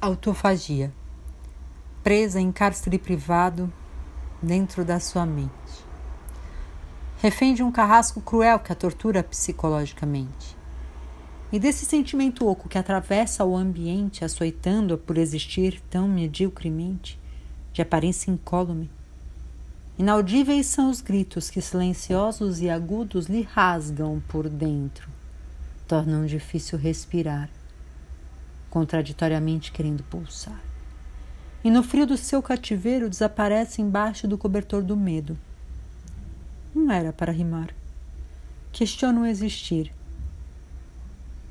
Autofagia. Presa em cárcere privado dentro da sua mente. Refém de um carrasco cruel que a tortura psicologicamente. E desse sentimento oco que atravessa o ambiente, açoitando-a por existir tão mediocremente, de aparência incólume. Inaudíveis são os gritos que silenciosos e agudos lhe rasgam por dentro, tornam difícil respirar contraditoriamente querendo pulsar. E no frio do seu cativeiro desaparece embaixo do cobertor do medo. Não era para rimar. Questiona o existir.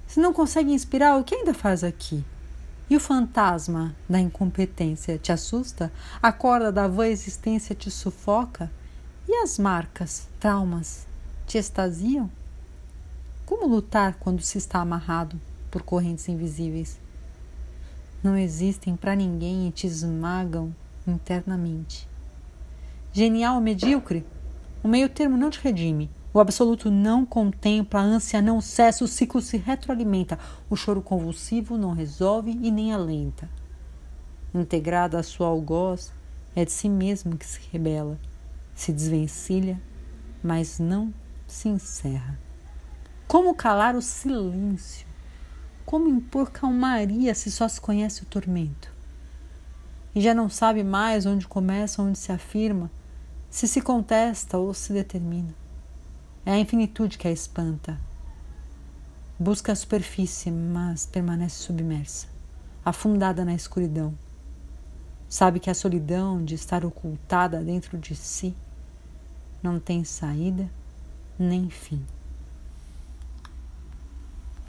Se não consegue inspirar, o que ainda faz aqui? E o fantasma da incompetência te assusta? A corda da vã existência te sufoca? E as marcas, traumas, te extasiam? Como lutar quando se está amarrado por correntes invisíveis? Não existem para ninguém e te esmagam internamente. Genial ou medíocre? O meio termo não te redime. O absoluto não contempla, a ânsia não cessa, o ciclo se retroalimenta, o choro convulsivo não resolve e nem alenta. Integrada a sua algoz, é de si mesmo que se rebela, se desvencilha, mas não se encerra. Como calar o silêncio? Como impor calmaria se só se conhece o tormento? E já não sabe mais onde começa, onde se afirma, se se contesta ou se determina. É a infinitude que a espanta. Busca a superfície, mas permanece submersa, afundada na escuridão. Sabe que a solidão de estar ocultada dentro de si não tem saída nem fim.